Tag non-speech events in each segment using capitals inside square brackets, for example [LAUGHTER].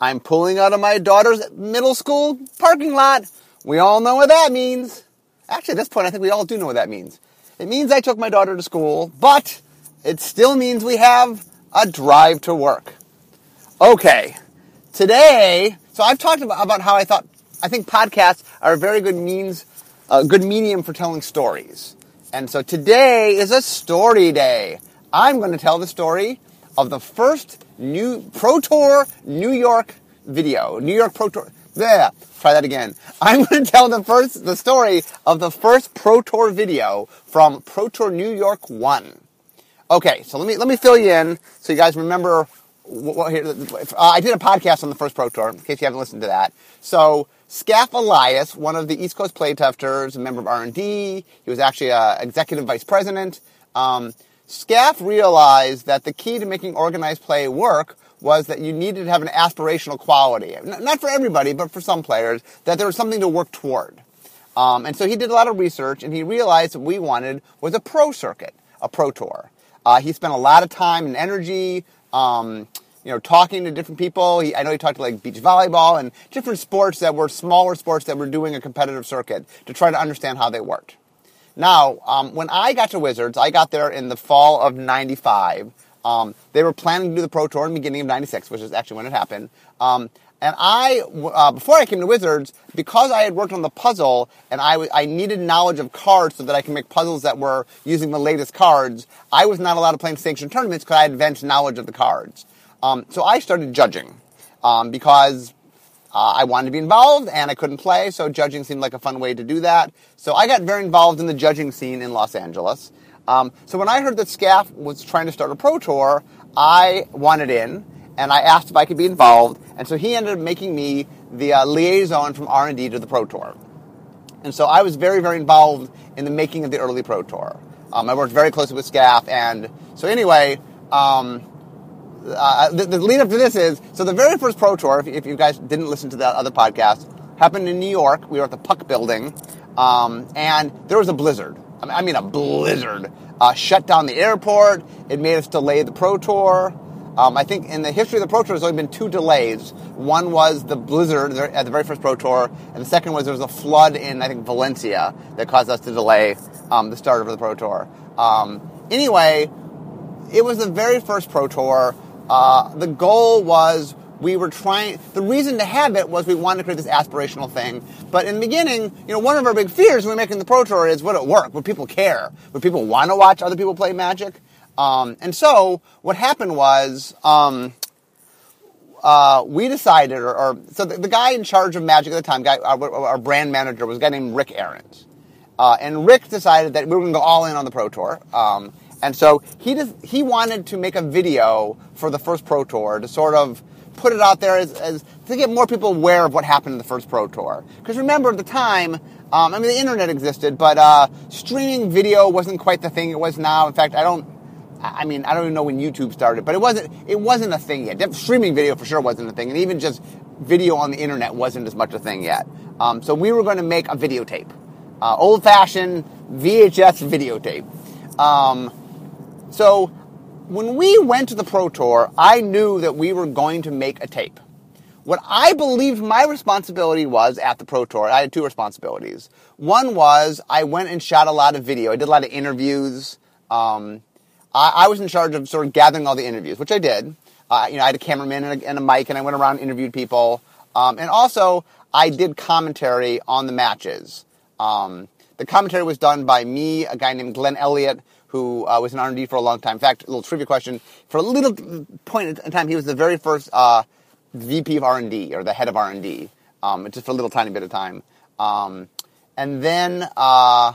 I'm pulling out of my daughter's middle school parking lot. We all know what that means. Actually, at this point, I think we all do know what that means. It means I took my daughter to school, but it still means we have a drive to work. Okay, today, so I've talked about, about how I thought, I think podcasts are a very good means, a good medium for telling stories. And so today is a story day. I'm going to tell the story of the first new Pro Tour New York video. New York Pro Tour. Yeah, try that again. [LAUGHS] I'm going to tell the first the story of the first Pro Tour video from Pro Tour New York One. Okay, so let me let me fill you in so you guys remember. What, here, uh, I did a podcast on the first Pro Tour in case you haven't listened to that. So Skaff Elias, one of the East Coast playtesters, a member of R&D, he was actually a executive vice president. Um, Skaff realized that the key to making organized play work was that you needed to have an aspirational quality. Not for everybody, but for some players, that there was something to work toward. Um, and so he did a lot of research, and he realized what we wanted was a pro circuit, a pro tour. Uh, he spent a lot of time and energy, um, you know, talking to different people. He, I know he talked to like beach volleyball and different sports that were smaller sports that were doing a competitive circuit to try to understand how they worked. Now, um, when I got to Wizards, I got there in the fall of '95. Um, they were planning to do the Pro Tour in the beginning of '96, which is actually when it happened. Um, and I, uh, before I came to Wizards, because I had worked on the puzzle and I, w- I needed knowledge of cards so that I could make puzzles that were using the latest cards, I was not allowed to play in sanctioned tournaments because I had advanced knowledge of the cards. Um, so I started judging um, because uh, I wanted to be involved and I couldn't play, so judging seemed like a fun way to do that. So I got very involved in the judging scene in Los Angeles. Um, so when I heard that Skaff was trying to start a pro tour, I wanted in and I asked if I could be involved. And so he ended up making me the uh, liaison from R&D to the pro tour. And so I was very, very involved in the making of the early pro tour. Um, I worked very closely with Skaff, and so anyway, um, uh, the, the, lead up to this is so the very first pro tour. If, if, you guys didn't listen to that other podcast, happened in New York. We were at the Puck Building, um, and there was a blizzard. I mean, a blizzard. Uh, shut down the airport. It made us delay the pro tour. Um, I think in the history of the Pro Tour, there's only been two delays. One was the blizzard at the very first Pro Tour, and the second was there was a flood in, I think, Valencia that caused us to delay um, the start of the Pro Tour. Um, anyway, it was the very first Pro Tour. Uh, the goal was we were trying, the reason to have it was we wanted to create this aspirational thing. But in the beginning, you know, one of our big fears when we're making the Pro Tour is would it work? Would people care? Would people want to watch other people play Magic? Um, and so what happened was um, uh, we decided, or, or so the, the, guy in charge of Magic at the time, guy, our, our brand manager, was a guy named Rick Ahrens. Uh, and Rick decided that we were going to go all in on the Pro Tour. Um, and so he just, he wanted to make a video for the first Pro Tour to sort of put it out there as, as to get more people aware of what happened in the first Pro Tour. Because remember, at the time, um, I mean, the internet existed, but uh, streaming video wasn't quite the thing it was now. In fact, I don't I mean, I don't even know when YouTube started, but it wasn't it wasn't a thing yet. Streaming video for sure wasn't a thing, and even just video on the internet wasn't as much a thing yet. Um, so we were going to make a videotape, uh, old fashioned VHS videotape. Um, so when we went to the Pro Tour, I knew that we were going to make a tape. What I believed my responsibility was at the Pro Tour, I had two responsibilities. One was I went and shot a lot of video. I did a lot of interviews. Um, I, I, was in charge of sort of gathering all the interviews, which I did. Uh, you know, I had a cameraman and a, and a, mic, and I went around and interviewed people. Um, and also, I did commentary on the matches. Um, the commentary was done by me, a guy named Glenn Elliott, who uh, was in R&D for a long time. In fact, a little trivia question: for a little point in time, he was the very first uh, VP of R&D or the head of R&D, um, just for a little tiny bit of time. Um, and then uh,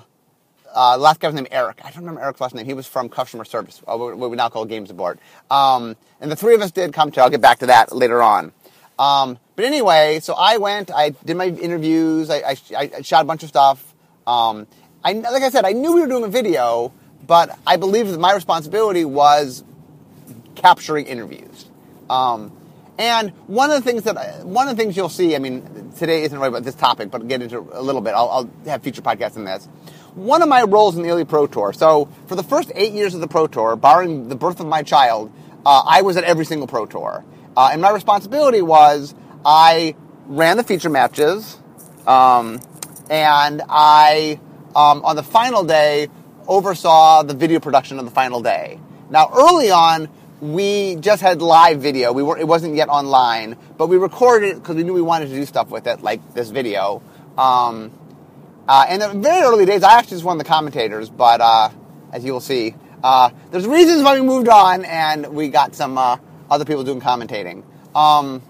uh, last guy was named Eric. I don't remember Eric's last name. He was from customer service, uh, what we now call game support. Um, and the three of us did come to. I'll get back to that later on. Um, but anyway, so I went. I did my interviews. I, I, I shot a bunch of stuff. Um, I, like I said, I knew we were doing a video, but I believed that my responsibility was capturing interviews. Um, and one of the things that one of the things you'll see, I mean, today isn't really about this topic, but get into a little bit. I'll, I'll have future podcasts on this one of my roles in the early Pro Tour. So for the first eight years of the Pro Tour, barring the birth of my child, uh, I was at every single Pro Tour. Uh, and my responsibility was I ran the feature matches, um, and I, um, on the final day, oversaw the video production of the final day. Now, early on, we just had live video. We were it wasn't yet online, but we recorded it because we knew we wanted to do stuff with it, like this video. Um, uh, and in the very early days, I actually was one of the commentators, but uh, as you will see, uh, there's reasons why we moved on, and we got some uh, other people doing commentating. Um,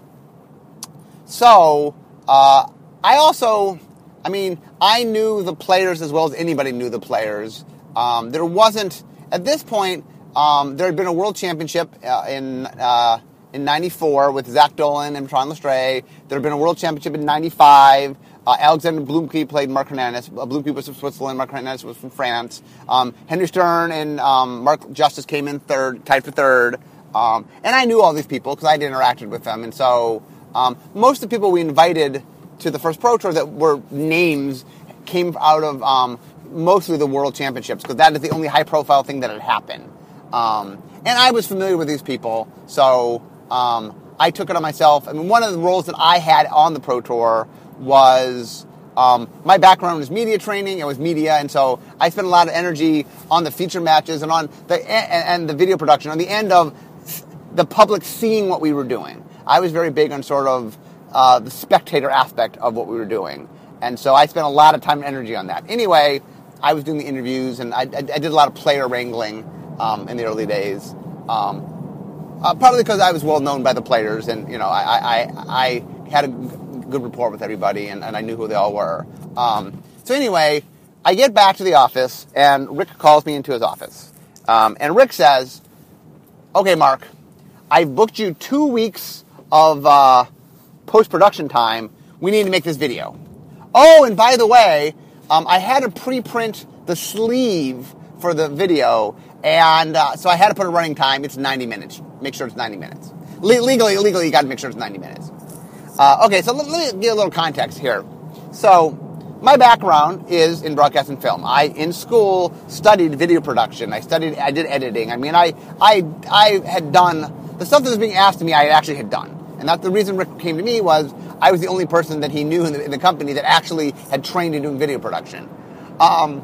so uh, I also, I mean, I knew the players as well as anybody knew the players. Um, there wasn't at this point. Um, there had been a world championship uh, in uh, in '94 with Zak Dolan and Bertrand Lestrée. There had been a world championship in '95. Uh, Alexander Blumke played Marc Hernandez. Uh, Blumke was from Switzerland. Marc Hernandez was from France. Um, Henry Stern and um, Mark Justice came in third, tied for third. Um, and I knew all these people because I'd interacted with them. And so um, most of the people we invited to the first Pro Tour that were names came out of um, mostly the World Championships because that is the only high profile thing that had happened. Um, and I was familiar with these people, so um, I took it on myself. I mean, one of the roles that I had on the Pro Tour was um, my background was media training. It was media, and so I spent a lot of energy on the feature matches and on the and, and the video production on the end of the public seeing what we were doing. I was very big on sort of uh, the spectator aspect of what we were doing, and so I spent a lot of time and energy on that. Anyway, I was doing the interviews, and I, I, I did a lot of player wrangling um, in the early days. Um, uh, partly because I was well known by the players, and you know, I, I, I had a good rapport with everybody, and, and I knew who they all were. Um, so anyway, I get back to the office, and Rick calls me into his office, um, and Rick says, "Okay, Mark, I've booked you two weeks of uh, post production time. We need to make this video. Oh, and by the way, um, I had to pre-print the sleeve for the video, and uh, so I had to put a running time. It's 90 minutes. Make sure it's 90 minutes. Le- legally, legally, you got to make sure it's 90 minutes. Uh, okay, so let, let, me give a little context here. So, my background is in broadcast and film. I, in school, studied video production. I studied, I did editing. I mean, I, I, I had done the stuff that was being asked of me. I actually had done, and that's the reason Rick came to me was I was the only person that he knew in the, in the company that actually had trained in doing video production. Um,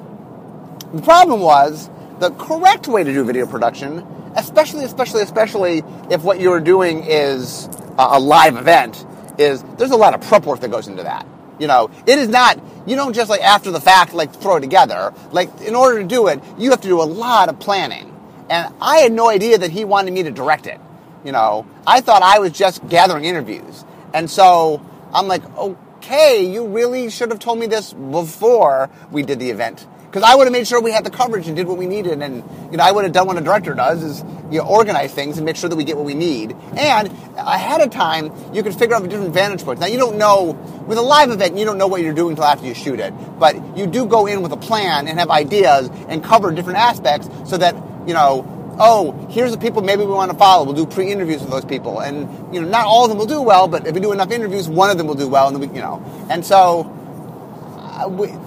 the problem was the correct way to do video production, especially, especially, especially if what you're doing is a, a live event, is there's a lot of prep work that goes into that. You know, it is not, you don't just like after the fact, like throw it together. Like, in order to do it, you have to do a lot of planning. And I had no idea that he wanted me to direct it. You know, I thought I was just gathering interviews. And so I'm like, okay, you really should have told me this before we did the event because I would have made sure we had the coverage and did what we needed, and you know I would have done what a director does is you know, organize things and make sure that we get what we need. And ahead of time, you can figure out the different vantage points. Now you don't know with a live event, you don't know what you're doing until after you shoot it, but you do go in with a plan and have ideas and cover different aspects so that you know. Oh, here's the people maybe we want to follow. We'll do pre-interviews with those people, and you know, not all of them will do well, but if we do enough interviews, one of them will do well, and we, you know, and so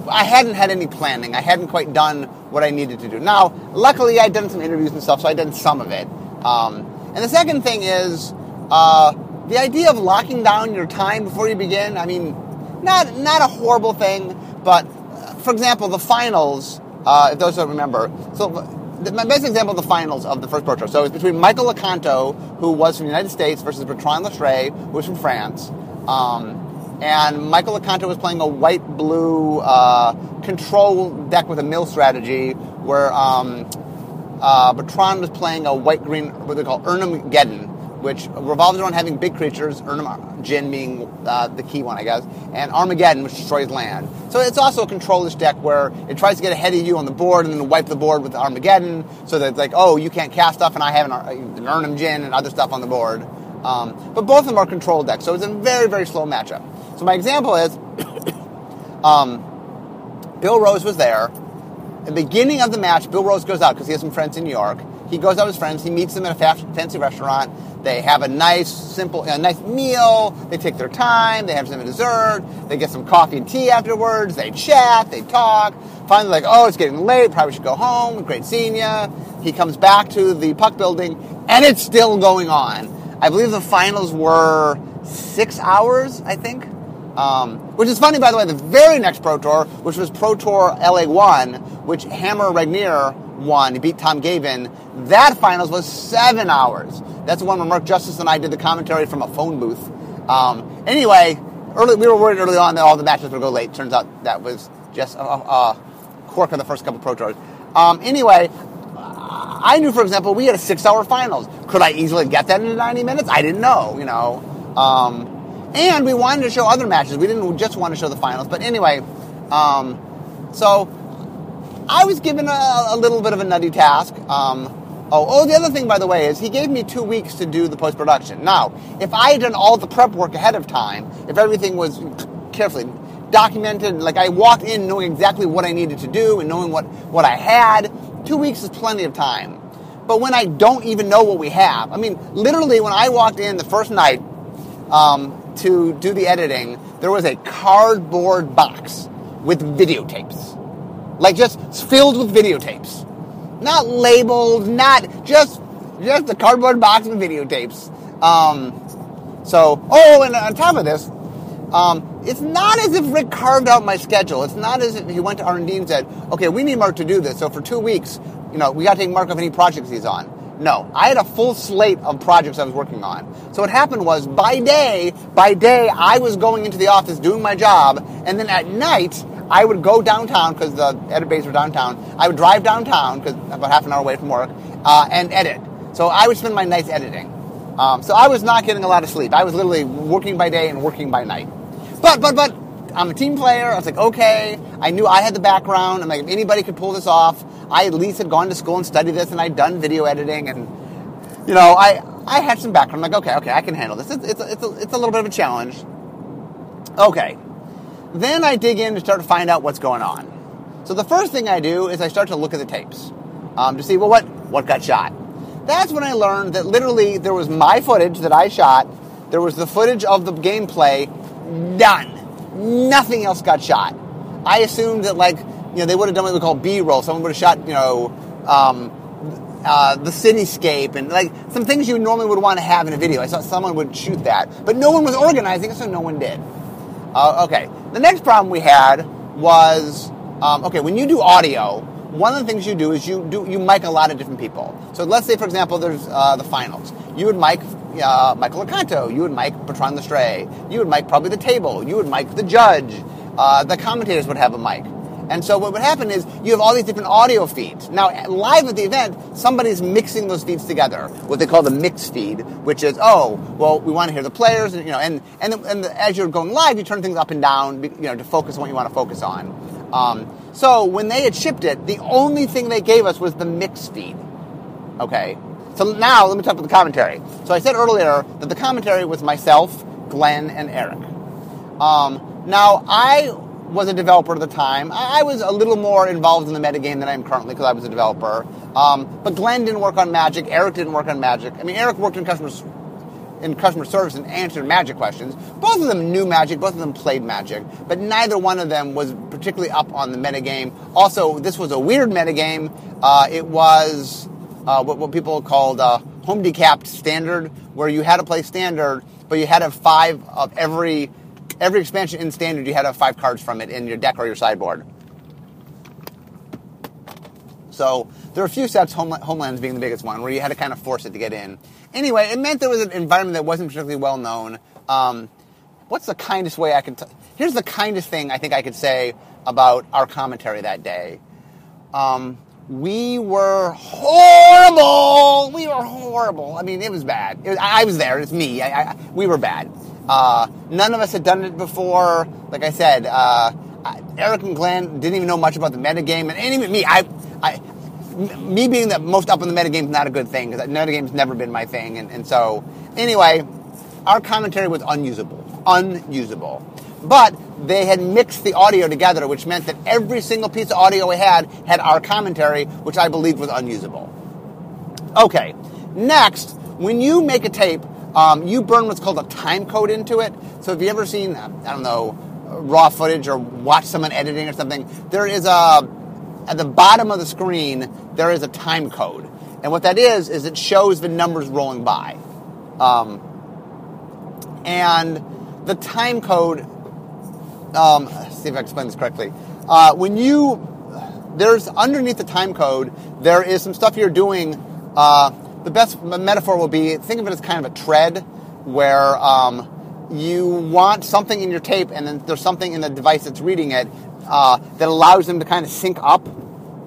I hadn't had any planning. I hadn't quite done what I needed to do. Now, luckily, I'd done some interviews and stuff, so I'd done some of it. Um, and the second thing is uh, the idea of locking down your time before you begin. I mean, not not a horrible thing, but uh, for example, the finals. Uh, if those don't remember, so my best example of the finals of the first Pro Tour. So was between Michael Loconto, who was from the United States, versus Bertrand Lestrée, who was from France. Um, and Michael Loconto was playing a white blue uh, control deck with a mill strategy, where um, uh, Bertrand was playing a white green, what they call Erhnamgeddon, which revolves around having big creatures, Djinn being uh, the key one, I guess, and Armageddon, which destroys land. So it's also a controllish deck where it tries to get ahead of you on the board and then wipe the board with Armageddon, so that it's like, oh, you can't cast stuff, and I have an, an Erhnam Djinn and other stuff on the board. Um, but both of them are control decks, so it's a very, very slow matchup. So my example is, [COUGHS] um, Bill Rose was there. At the beginning of the match, Bill Rose goes out because he has some friends in New York. He goes out with his friends. He meets them at a fancy restaurant. They have a nice, simple, a nice meal. They take their time. They have some dessert. They get some coffee and tea afterwards. They chat. They talk. Finally, like, oh, it's getting late. Probably should go home. Great seeing you. He comes back to the puck building, and it's still going on. I believe the finals were six hours, I think. Um, which is funny, by the way, the very next Pro Tour, which was Pro Tour LA 1, which Hammer Regnier won, he beat Tom Gavin, that finals was seven hours. That's the one where Mark Justice and I did the commentary from a phone booth. Um, anyway, early, we were worried early on that all the matches would go late. Turns out that was just a, a quirk of the first couple Pro Tours. Um, anyway, I knew, for example, we had a six-hour finals. Could I easily get that in 90 minutes? I didn't know, you know. Um, and we wanted to show other matches. We didn't just want to show the finals. But anyway, um, so I was given a, a, little bit of a nutty task. Um, oh, oh, the other thing, by the way, is he gave me two weeks to do the post-production. Now, if I had done all the prep work ahead of time, if everything was carefully documented, like I walked in knowing exactly what I needed to do and knowing what, what I had, two weeks is plenty of time. But when I don't even know what we have, I mean, literally, when I walked in the first night um, to do the editing, there was a cardboard box with videotapes. Like just filled with videotapes. Not labeled, not just just a cardboard box with videotapes. Um, so, oh, and on top of this, um, it's not as if Rick carved out my schedule. It's not as if he went to R&D and said, okay, we need Mark to do this. So for two weeks, you know, we got to take Mark off any projects he's on. No, I had a full slate of projects I was working on. So what happened was, by day, by day, I was going into the office doing my job, and then at night, I would go downtown because the edit bays were downtown. I would drive downtown because about half an hour away from work uh, and edit. So I would spend my nights editing. Um, so I was not getting a lot of sleep. I was literally working by day and working by night. But but but I'm a team player. I was like, okay. I knew I had the background. I'm like, if anybody could pull this off, I at least had gone to school and studied this, and I'd done video editing, and you know, I I had some background. I'm like, okay, okay, I can handle this. It's it's a, it's a, it's a little bit of a challenge. Okay. Then I dig in to start to find out what's going on. So the first thing I do is I start to look at the tapes um, to see well what what got shot. That's when I learned that literally there was my footage that I shot. There was the footage of the gameplay done. Nothing else got shot. I assumed that like you know they would have done what we call B-roll. Someone would have shot you know um, uh, the cityscape and like some things you normally would want to have in a video. I thought someone would shoot that, but no one was organizing it, so no one did. Uh, okay, the next problem we had was um, okay when you do audio. One of the things you do is you do you mic a lot of different people. So let's say, for example, there's uh, the finals. You would mic uh, Michael Loconto. You would mic Bertrand Lestrée. You would mic probably the table. You would mic the judge. Uh, the commentators would have a mic. And so what would happen is you have all these different audio feeds. Now, live at the event, somebody's mixing those feeds together, what they call the mix feed, which is, oh, well, we want to hear the players, and, you know, and, and, and as you're going live, you turn things up and down, you know, to focus on what you want to focus on. Um, so when they had shipped it, the only thing they gave us was the mix feed. Okay? So now let me talk about the commentary. So I said earlier that the commentary was myself, Glenn, and Eric. Um, now I was a developer at the time. I, was a little more involved in the metagame than I am currently because I was a developer. Um, but Glenn didn't work on Magic. Eric didn't work on Magic. I mean, Eric worked in customer in customer service and answered Magic questions. Both of them knew Magic. Both of them played Magic. But neither one of them was particularly up on the metagame. Also, this was a weird metagame. Uh, it was uh, what, what people called uh, home decapped standard, where you had to play standard, but you had to have five of every every expansion in standard. You had to have five cards from it in your deck or your sideboard. So there were a few sets, Homelands being the biggest one, where you had to kind of force it to get in. Anyway, it meant there was an environment that wasn't particularly well known. Um, what's the kindest way I can? T- Here's the kindest thing I think I could say about our commentary that day. Um, we were horrible. We were horrible. I mean, it was bad. It was, I was there. It's me. I, I, we were bad. Uh, none of us had done it before. Like I said, uh, Eric and Glenn didn't even know much about the metagame, and even me, I, I, me being the most up in the metagame is not a good thing because metagame's never been my thing, and, and so anyway, our commentary was unusable, unusable. But they had mixed the audio together, which meant that every single piece of audio we had had our commentary, which I believed was unusable. Okay, next, when you make a tape, um, you burn what's called a time code into it. So if you ever seen, I don't know, raw footage or watch someone editing or something, there is a, at the bottom of the screen, there is a time code. And what that is, is it shows the numbers rolling by. Um, and the time code, um, see if I explain this correctly. Uh, when you, there's underneath the time code, there is some stuff you're doing. Uh, the best metaphor will be think of it as kind of a tread where um, you want something in your tape and then there's something in the device that's reading it uh, that allows them to kind of sync up.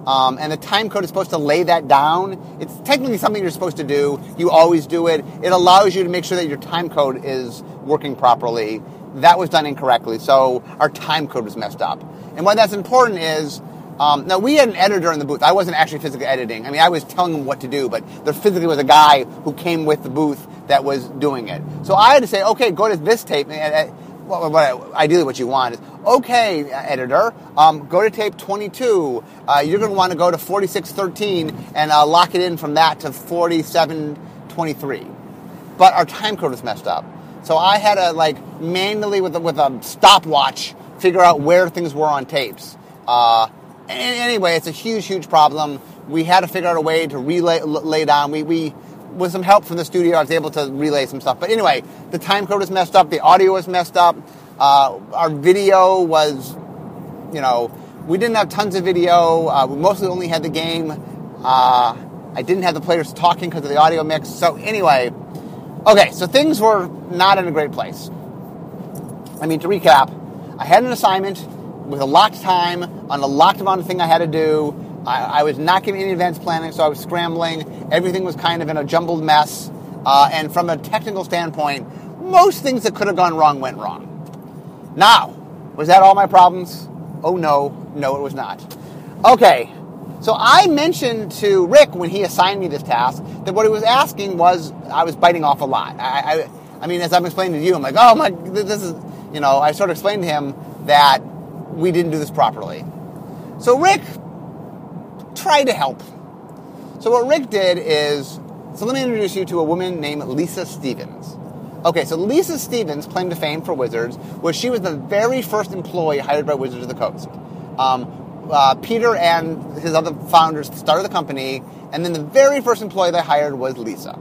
Um, and the time code is supposed to lay that down. It's technically something you're supposed to do. You always do it. It allows you to make sure that your time code is working properly. That was done incorrectly, so our time code was messed up. And why that's important is um, now we had an editor in the booth. I wasn't actually physically editing. I mean, I was telling him what to do, but there physically was a guy who came with the booth that was doing it. So I had to say, okay, go to this tape. And, what, ideally, what you want is, okay, editor, um, go to tape 22. Uh, you're going to want to go to 4613 and uh, lock it in from that to 4723. But our time code was messed up. So I had to like manually with a, with a stopwatch figure out where things were on tapes. Uh, anyway, it's a huge, huge problem. We had to figure out a way to relay lay down. We, we with some help from the studio, I was able to relay some stuff. But anyway, the time code was messed up. The audio was messed up. Uh, our video was, you know, we didn't have tons of video. Uh, we mostly only had the game. Uh, I didn't have the players talking because of the audio mix. So anyway, okay, so things were not in a great place. I mean, to recap, I had an assignment with a locked time on a locked amount of thing I had to do. I, I was not giving any advanced planning, so I was scrambling. Everything was kind of in a jumbled mess. Uh, and from a technical standpoint, most things that could have gone wrong went wrong. Now, was that all my problems? Oh no, no, it was not. Okay, so I mentioned to Rick when he assigned me this task that what he was asking was I was biting off a lot. I, I, I mean, as I'm explaining to you, I'm like, oh my, this is, you know, I sort of explained to him that we didn't do this properly. So Rick tried to help. So what Rick did is, so let me introduce you to a woman named Lisa Stevens. Okay, so Lisa Stevens' claim to fame for Wizards was she was the very first employee hired by Wizards of the Coast. Um, uh, Peter and his other founders started the company, and then the very first employee they hired was Lisa.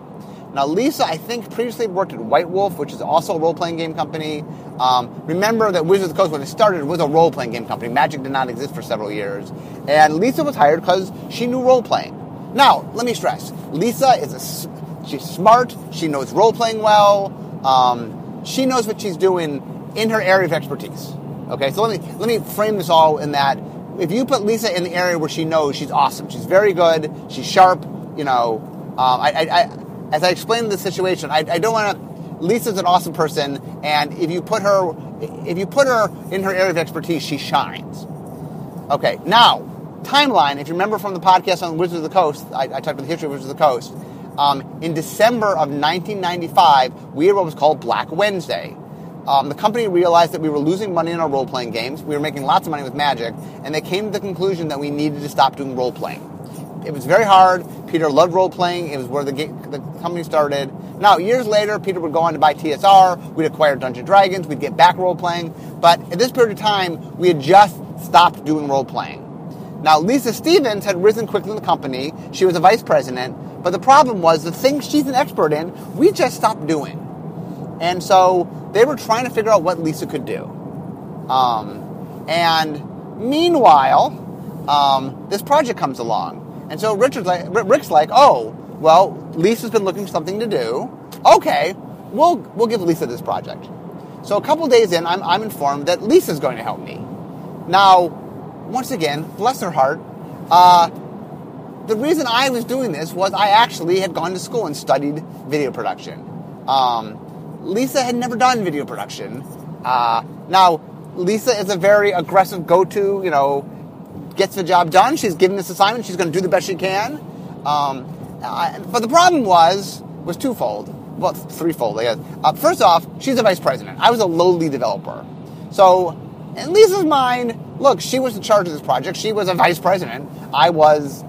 Now, Lisa, I think, previously worked at White Wolf, which is also a role playing game company. Um, remember that Wizards of the Coast, when it started, was a role playing game company. Magic did not exist for several years. And Lisa was hired because she knew role playing. Now, let me stress Lisa is a, she's smart, she knows role playing well, um, she knows what she's doing in her area of expertise. Okay, so let me, let me frame this all in that if you put Lisa in the area where she knows, she's awesome. She's very good, she's sharp, you know. Um, I, I as I explained the situation, I, I don't want to. Lisa's an awesome person, and if you put her, if you put her in her area of expertise, she shines. Okay, now timeline. If you remember from the podcast on Wizards of the Coast, I, I talked about the history of Wizards of the Coast. Um, in December of 1995, we had what was called Black Wednesday. Um, the company realized that we were losing money in our role playing games. We were making lots of money with Magic, and they came to the conclusion that we needed to stop doing role playing. It was very hard. Peter loved role playing. It was where the, the company started. Now, years later, Peter would go on to buy TSR. We'd acquire Dungeon Dragons. We'd get back role playing. But at this period of time, we had just stopped doing role playing. Now, Lisa Stevens had risen quickly in the company. She was a vice president. But the problem was the things she's an expert in, we just stopped doing. And so they were trying to figure out what Lisa could do. Um, and meanwhile, um, this project comes along. And so Richard's like, Rick's like, oh, well, Lisa's been looking for something to do. Okay, we'll, we'll give Lisa this project. So a couple days in, I'm, I'm informed that Lisa's going to help me. Now, once again, bless her heart, uh, the reason I was doing this was I actually had gone to school and studied video production. Um, Lisa had never done video production. Uh, now, Lisa is a very aggressive go-to, you know, gets the job done. She's given this assignment. She's going to do the best she can. Um, uh, but the problem was was twofold. Well, threefold, I guess. Uh, first off, she's a vice president. I was a lowly developer. So, in Lisa's mind, look, she was in charge of this project. She was a vice president. I was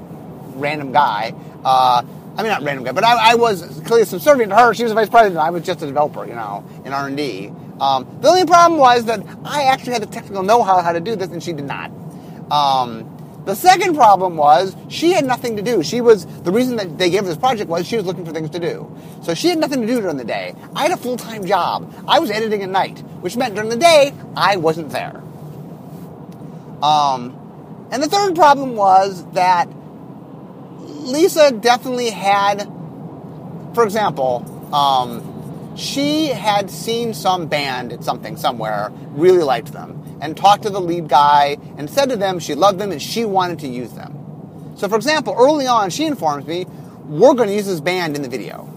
random guy. Uh, I mean, not random guy, but I, I, was clearly subservient to her. She was a vice president. I was just a developer, you know, in R and D. Um, the only problem was that I actually had the technical know-how how to do this, and she did not. Um, The second problem was she had nothing to do. She was the reason that they gave her this project was she was looking for things to do. So she had nothing to do during the day. I had a full time job. I was editing at night, which meant during the day I wasn't there. Um, and the third problem was that Lisa definitely had, for example, um, she had seen some band at something somewhere, really liked them, and talked to the lead guy and said to them she loved them and she wanted to use them. So, for example, early on, she informs me, we're going to use this band in the video.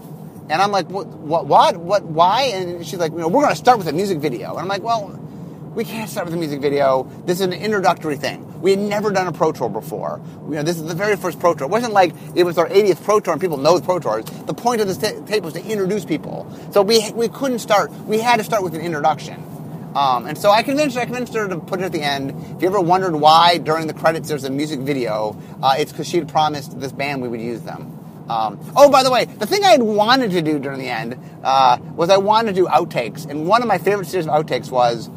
And I'm like, what, what, what, what, why? And she's like, you know, we're going to start with a music video. And I'm like, well, we can't start with a music video. This is an introductory thing. We had never done a Pro Tour before. You know, this is the very first Pro Tour. It wasn't like it was our 80th Pro Tour and people know the Pro Tours. The point of this t- tape was to introduce people. So we, we couldn't start, we had to start with an introduction. Um, and so I convinced her, I convinced her to put it at the end. If you ever wondered why during the credits there's a music video, uh, it's because she had promised this band we would use them. Um, oh, by the way, the thing I had wanted to do during the end uh, was I wanted to do outtakes. And one of my favorite series of outtakes was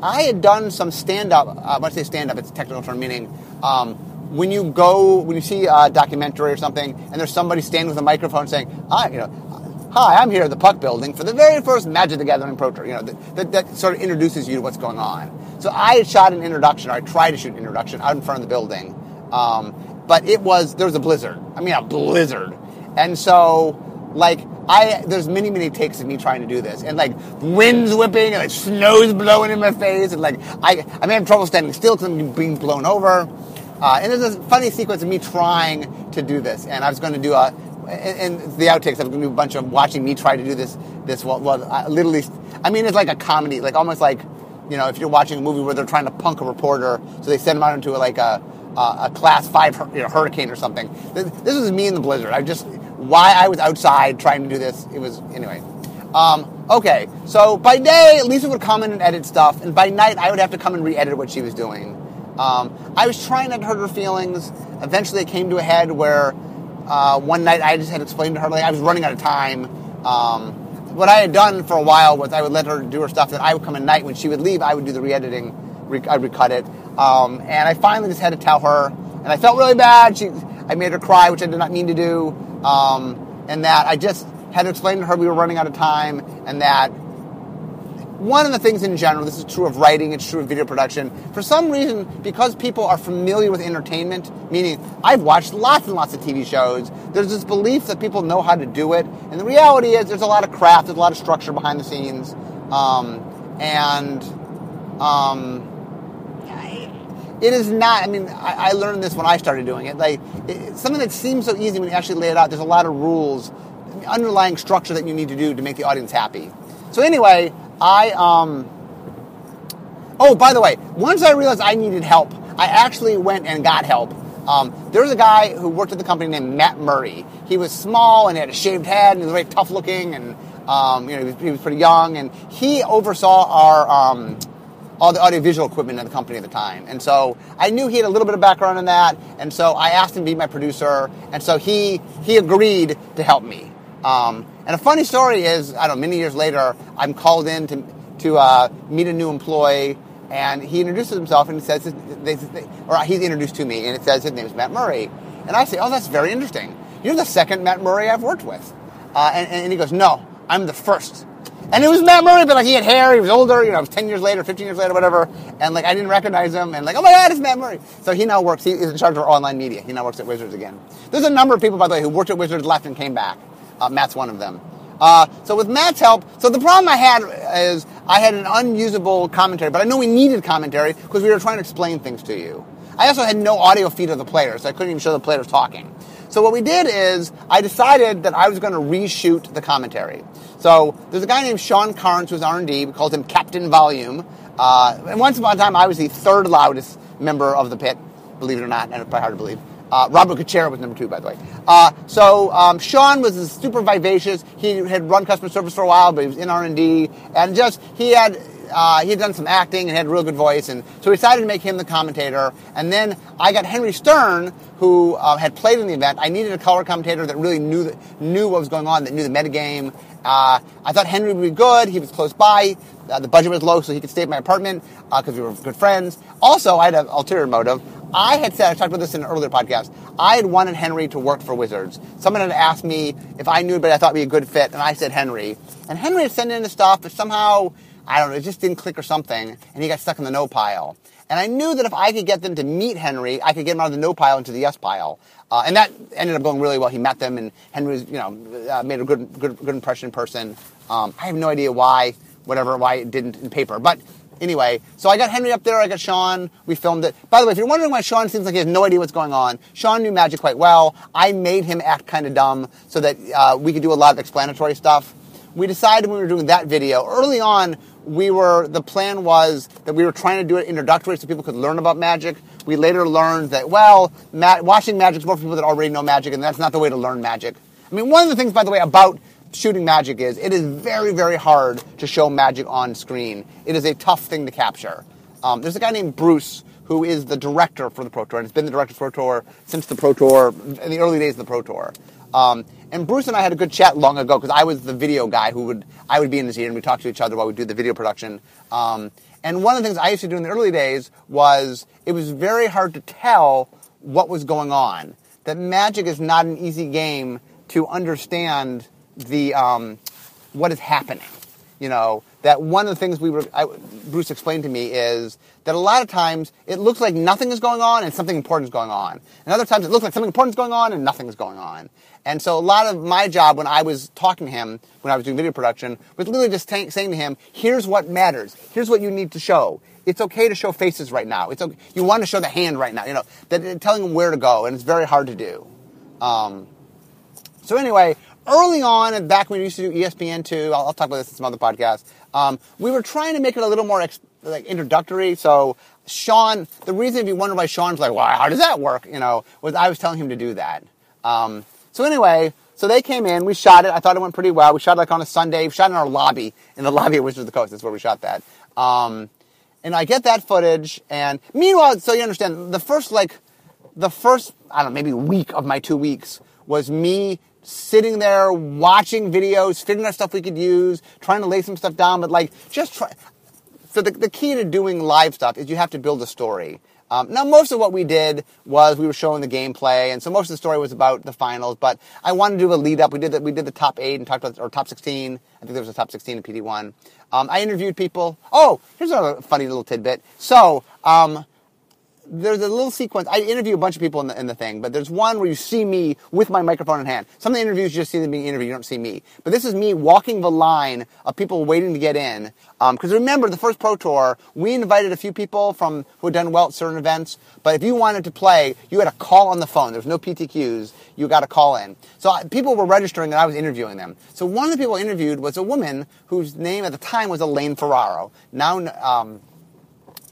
I had done some stand up. Uh, when I say stand up, it's a technical term meaning um, when you go, when you see a documentary or something, and there's somebody standing with a microphone saying, "Hi, you know, hi, I'm here at the Puck Building for the very first Magic the Gathering Pro Tour." You know, that, that, that sort of introduces you to what's going on. So I shot an introduction, or I tried to shoot an introduction out in front of the building, um, but it was there was a blizzard. I mean, a blizzard, and so like I there's many many takes of me trying to do this and like winds whipping and like snow's blowing in my face and like I I'm having trouble standing still because I'm being blown over. Uh, and there's a funny sequence of me trying to do this, and I was going to do a and, the outtakes. Was going to a bunch of watching me try to do this. This well, well I literally, I mean, it's like a comedy, like almost like you know, if you're watching a movie where they're trying to punk a reporter, so they send him out into a, like a a class five you know, hurricane or something. This, was me in the blizzard. I just why I was outside trying to do this. It was anyway. Um, okay, so by day Lisa would come in and edit stuff, and by night I would have to come and re-edit what she was doing. Um, I was trying not to hurt her feelings. Eventually, it came to a head where uh, one night I just had explained to her like I was running out of time. Um, what I had done for a while was I would let her do her stuff. That I would come at night when she would leave. I would do the. Re- I'd recut it, um, and I finally just had to tell her, and I felt really bad. She, I made her cry, which I did not mean to do, um, and that I just had to explain to her we were running out of time, and that one of the things in general, this is true of writing, it's true of video production. For some reason, because people are familiar with entertainment, meaning I've watched lots and lots of TV shows, there's this belief that people know how to do it. And the reality is, there's a lot of craft, there's a lot of structure behind the scenes. Um, and um, it is not, I mean, I, I, learned this when I started doing it. Like, it, something that seems so easy when you actually lay it out, there's a lot of rules, underlying structure that you need to do to make the audience happy. So, anyway, I, um, oh, by the way, once I realized I needed help, I actually went and got help. Um, there was a guy who worked at the company named Matt Murray. He was small and he had a shaved head and he was very tough looking and um, you know he was, he was, pretty young and he oversaw our um, all the audiovisual equipment in the company at the time. And so I knew he had a little bit of background in that, and so I asked him to be my producer, and so he he agreed to help me. Um, and a funny story is, I don't know, many years later, I'm called in to, to uh, meet a new employee, and he introduces himself and he says, they, they, or he's introduced to me, and it says his name is Matt Murray. And I say, oh, that's very interesting. You're the second Matt Murray I've worked with. Uh, and, and he goes, no, I'm the first. And it was Matt Murray, but like he had hair, he was older, you know, it was 10 years later, 15 years later, whatever. And like I didn't recognize him, and like, oh my god, it's Matt Murray. So he now works, he is in charge of our online media. He now works at Wizards again. There's a number of people, by the way, who worked at Wizards, left, and came back. Uh, Matt's one of them. Uh, so with Matt's help, so the problem I had is I had an unusable commentary, but I know we needed commentary because we were trying to explain things to you. I also had no audio feed of the players, so I couldn't even show the players talking. So what we did is I decided that I was going to reshoot the commentary. So there's a guy named Sean Carnes who's R&D. We called him Captain Volume. Uh, and once upon a time, I was the third loudest member of the pit, believe it or not, and it's probably hard to believe. Uh, Robert Gutschera was number two, by the way. Uh, so um, Sean was super vivacious. He had run customer service for a while, but he was in R and D, and just he had uh, he had done some acting and had a real good voice, and so we decided to make him the commentator. And then I got Henry Stern, who uh, had played in the event. I needed a color commentator that really knew the, knew what was going on, that knew the metagame. Uh, I thought Henry would be good. He was close by. Uh, the budget was low, so he could stay at my apartment because uh, we were good friends. Also, I had an ulterior motive. I had said, I talked about this in an earlier podcast, I had wanted Henry to work for Wizards. Someone had asked me if I knew, but I thought would be a good fit, and I said Henry. And Henry had sent in his stuff, but somehow, I don't know, it just didn't click or something, and he got stuck in the no pile. And I knew that if I could get them to meet Henry, I could get him out of the no pile into the yes pile. Uh, and that ended up going really well. He met them, and Henry you know, uh, made a good, good, good impression in person. Um, I have no idea why, whatever, why it didn't in paper. But anyway, so I got Henry up there. I got Sean. We filmed it. By the way, if you're wondering why Sean seems like he has no idea what's going on, Sean knew magic quite well. I made him act kind of dumb so that uh, we could do a lot of explanatory stuff. We decided when we were doing that video early on. We were the plan was that we were trying to do it introductory so people could learn about magic. We later learned that well, ma- watching magic is more for people that already know magic, and that's not the way to learn magic. I mean, one of the things, by the way, about shooting magic is it is very, very hard to show magic on screen. It is a tough thing to capture. Um, there's a guy named Bruce who is the director for the Pro Tour, and has been the director for Pro Tour since the Pro Tour, in the early days of the Pro Tour. Um, and Bruce and I had a good chat long ago because I was the video guy who would I would be in his ear and we talked to each other while we do the video production. Um, and one of the things I used to do in the early days was it was very hard to tell what was going on. That Magic is not an easy game to understand the um, what is happening. You know that one of the things we were I, Bruce explained to me is that a lot of times it looks like nothing is going on and something important is going on, and other times it looks like something important is going on and nothing is going on. And so a lot of my job when I was talking to him, when I was doing video production, was literally just t- saying to him, here's what matters. Here's what you need to show. It's okay to show faces right now. It's okay. You want to show the hand right now. You know, that, telling him where to go, and it's very hard to do. Um, so anyway, early on, and back when we used to do ESPN2, I'll, I'll talk about this in some other podcasts, um, we were trying to make it a little more ex- like introductory. So Sean, the reason if you wonder why Sean's like, well, how does that work? You know, was I was telling him to do that. Um, so anyway, so they came in, we shot it. I thought it went pretty well. We shot it like on a Sunday. We shot in our lobby, in the [LAUGHS] lobby at Wizards of the Coast. That's where we shot that. Um, and I get that footage, and meanwhile, so you understand, the first like, the first I don't know, maybe week of my two weeks was me sitting there watching videos, figuring out stuff we could use, trying to lay some stuff down, but like just try. So the, the key to doing live stuff is you have to build a story. Um, now, most of what we did was we were showing the gameplay, and so most of the story was about the finals. But I wanted to do a lead up. We did the, we did the top eight and talked about or top sixteen. I think there was a top sixteen in PT one. Um, I interviewed people. Oh, here's another funny little tidbit. So um, there's a little sequence. I interview a bunch of people in the, in the thing, but there's one where you see me with my microphone in hand. Some of the interviews you just see them being interviewed, you don't see me. But this is me walking the line of people waiting to get in. Because um, remember, the first Pro Tour, we invited a few people from who had done well at certain events. But if you wanted to play, you had to call on the phone. There was no PTQs. You got to call in. So uh, people were registering, and I was interviewing them. So one of the people I interviewed was a woman whose name at the time was Elaine Ferraro, now um,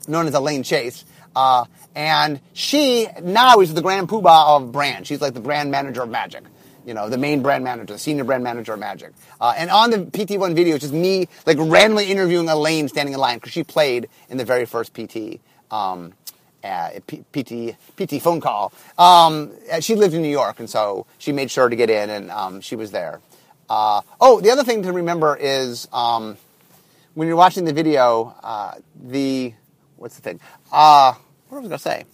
known as Elaine Chase. Uh, and she now is the grand poobah of brand. She's like the brand manager of Magic. You know, the main brand manager, the senior brand manager of Magic. Uh, and on the PT1 video, it's just me like randomly interviewing Elaine standing in line because she played in the very first PT. Um, uh, PT PT phone call. Um, she lived in New York, and so she made sure to get in, and um, she was there. Uh, oh, the other thing to remember is um, when you're watching the video, uh, the what's the thing? What was I going to say?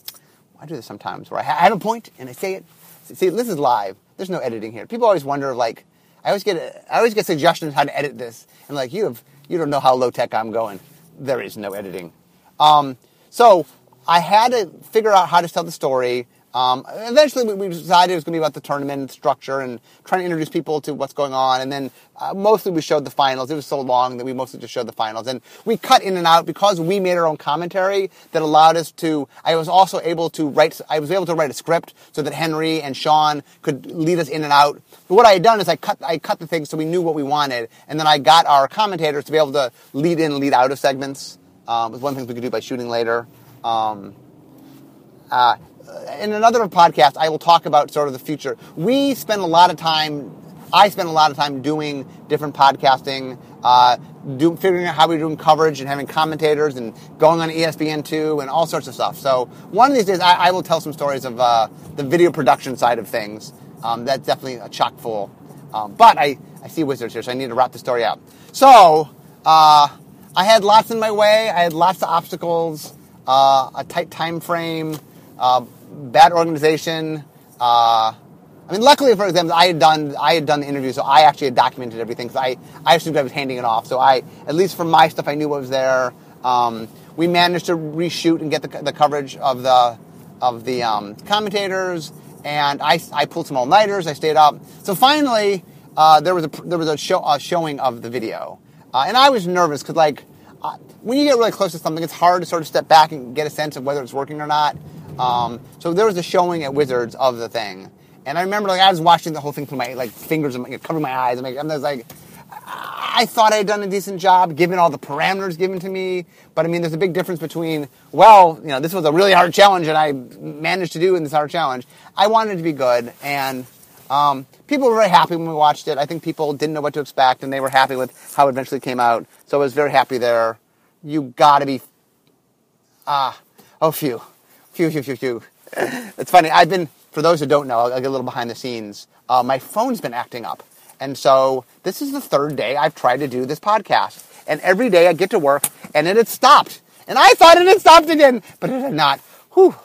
I do this sometimes where I have a point and I say it. See, this is live. There's no editing here. People always wonder, like, I always get, I always get suggestions how to edit this, and like, you have, you don't know how low tech I'm going. There is no editing. Um, so I had to figure out how to tell the story. Um, eventually, we, decided it was going to be about the tournament structure and trying to introduce people to what's going on. And then uh, mostly we showed the finals. It was so long that we mostly just showed the finals. And we cut in and out because we made our own commentary that allowed us to. I was also able to write. I was able to write a script so that Henry and Sean could lead us in and out. But what I had done is I cut. I cut the things so we knew what we wanted, and then I got our commentators to be able to lead in, and lead out of segments. Um, was one things we could do by shooting later. Um, uh, in another podcast, I will talk about sort of the future. We spend a lot of time. I spend a lot of time doing different podcasting, uh, do, figuring out how we're doing coverage and having commentators and going on ESPN2 and all sorts of stuff. So one of these days, I, I will tell some stories of uh, the video production side of things. Um, that's definitely a chock full. Um, but I, I see wizards here, so I need to wrap the story up. So uh, I had lots in my way. I had lots of obstacles, uh, a tight time frame uh, bad organization. Uh, I mean, luckily for example, I had done I had done the interview, so I actually had documented everything. So I I assumed I was handing it off. So I at least for my stuff, I knew what was there. Um, we managed to reshoot and get the, the coverage of the of the um, commentators, and I, I pulled some all nighters. I stayed up. So finally, uh, there was a there was a, show, a showing of the video, uh, and I was nervous because like uh, when you get really close to something, it's hard to sort of step back and get a sense of whether it's working or not. Um, so there was a showing at Wizards of the thing, and I remember like I was watching the whole thing through my like fingers and covering my eyes. I'm like, I was like, I thought I had done a decent job given all the parameters given to me. But I mean, there's a big difference between well, you know, this was a really hard challenge and I managed to do in this hard challenge. I wanted to be good, and um, people were very happy when we watched it. I think people didn't know what to expect, and they were happy with how it eventually came out. So I was very happy there. You got to be ah, oh, phew, phew, phew, phew, phew. it's funny. I've been for those who don't know, I'll get a little behind the scenes. Uh, my phone's been acting up. And so this is the third day I've tried to do this podcast. And every day I get to work and it had stopped. And I thought it had stopped again, but it had not. Whew.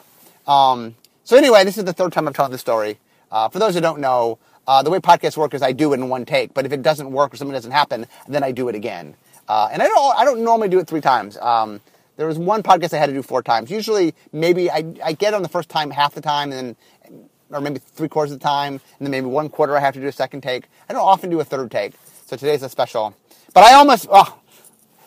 Um, so anyway, this is the third time I'm telling the story. Uh, for those who don't know, uh, the way podcasts work is I do it in one take, but if it doesn't work or something doesn't happen, then I do it again. Uh, and I don't, I don't normally do it three times. Um, there was one podcast I had to do four times. Usually, maybe I, I get on the first time half the time, and then, or maybe three quarters of the time, and then maybe one quarter I have to do a second take. I don't often do a third take, so today's a special. But I almost, oh,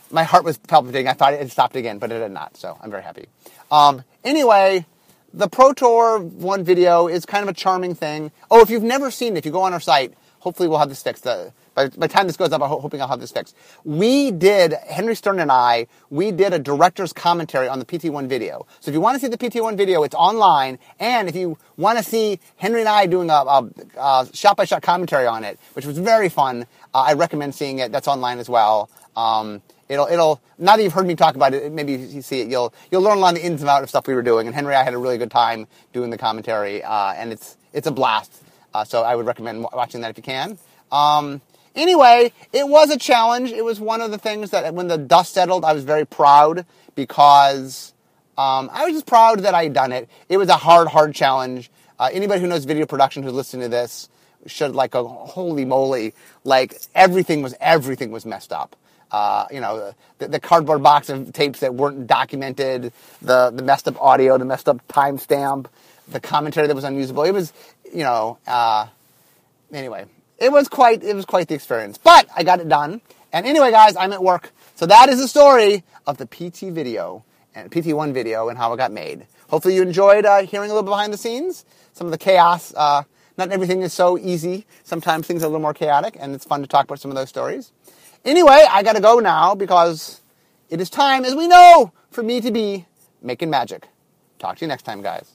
my heart was palpitating. I thought it had stopped again, but it had not. So I'm very happy. Um, anyway, the Pro Tour one video is kind of a charming thing. Oh, if you've never seen it, if you go on our site, hopefully we'll have this fixed. The, by, by the time this goes up, I'm hoping I'll have this fixed. We did, Henry Stern and I, we did a director's commentary on the PT1 video. So if you want to see the PT1 video, it's online. And if you want to see Henry and I doing a, a, a shot-by-shot commentary on it, which was very fun, uh, I recommend seeing it. That's online as well. Um, it'll, it'll, now that you've heard me talk about it, maybe you see it, you'll, you'll learn a lot of the ins and outs of stuff we were doing. And Henry and I had a really good time doing the commentary, uh, and it's, it's a blast. Uh, so I would recommend watching that if you can. Um, Anyway, it was a challenge. It was one of the things that when the dust settled, I was very proud because um, I was just proud that I had done it. It was a hard, hard challenge. Uh, anybody who knows video production who's listening to this should like a holy moly, like everything was everything was messed up. Uh, you know, the, the, cardboard box of tapes that weren't documented, the the messed up audio, the messed up timestamp, the commentary that was unusable. It was, you know, uh, anyway, it was quite it was quite the experience. But I got it done. And anyway, guys, I'm at work. So that is the story of the PT video and PT1 video and how it got made. Hopefully you enjoyed uh, hearing a little behind the scenes, some of the chaos. Uh, not everything is so easy. Sometimes things are a little more chaotic, and it's fun to talk about some of those stories. Anyway, I got to go now because it is time, as we know, for me to be making magic. Talk to you next time, guys.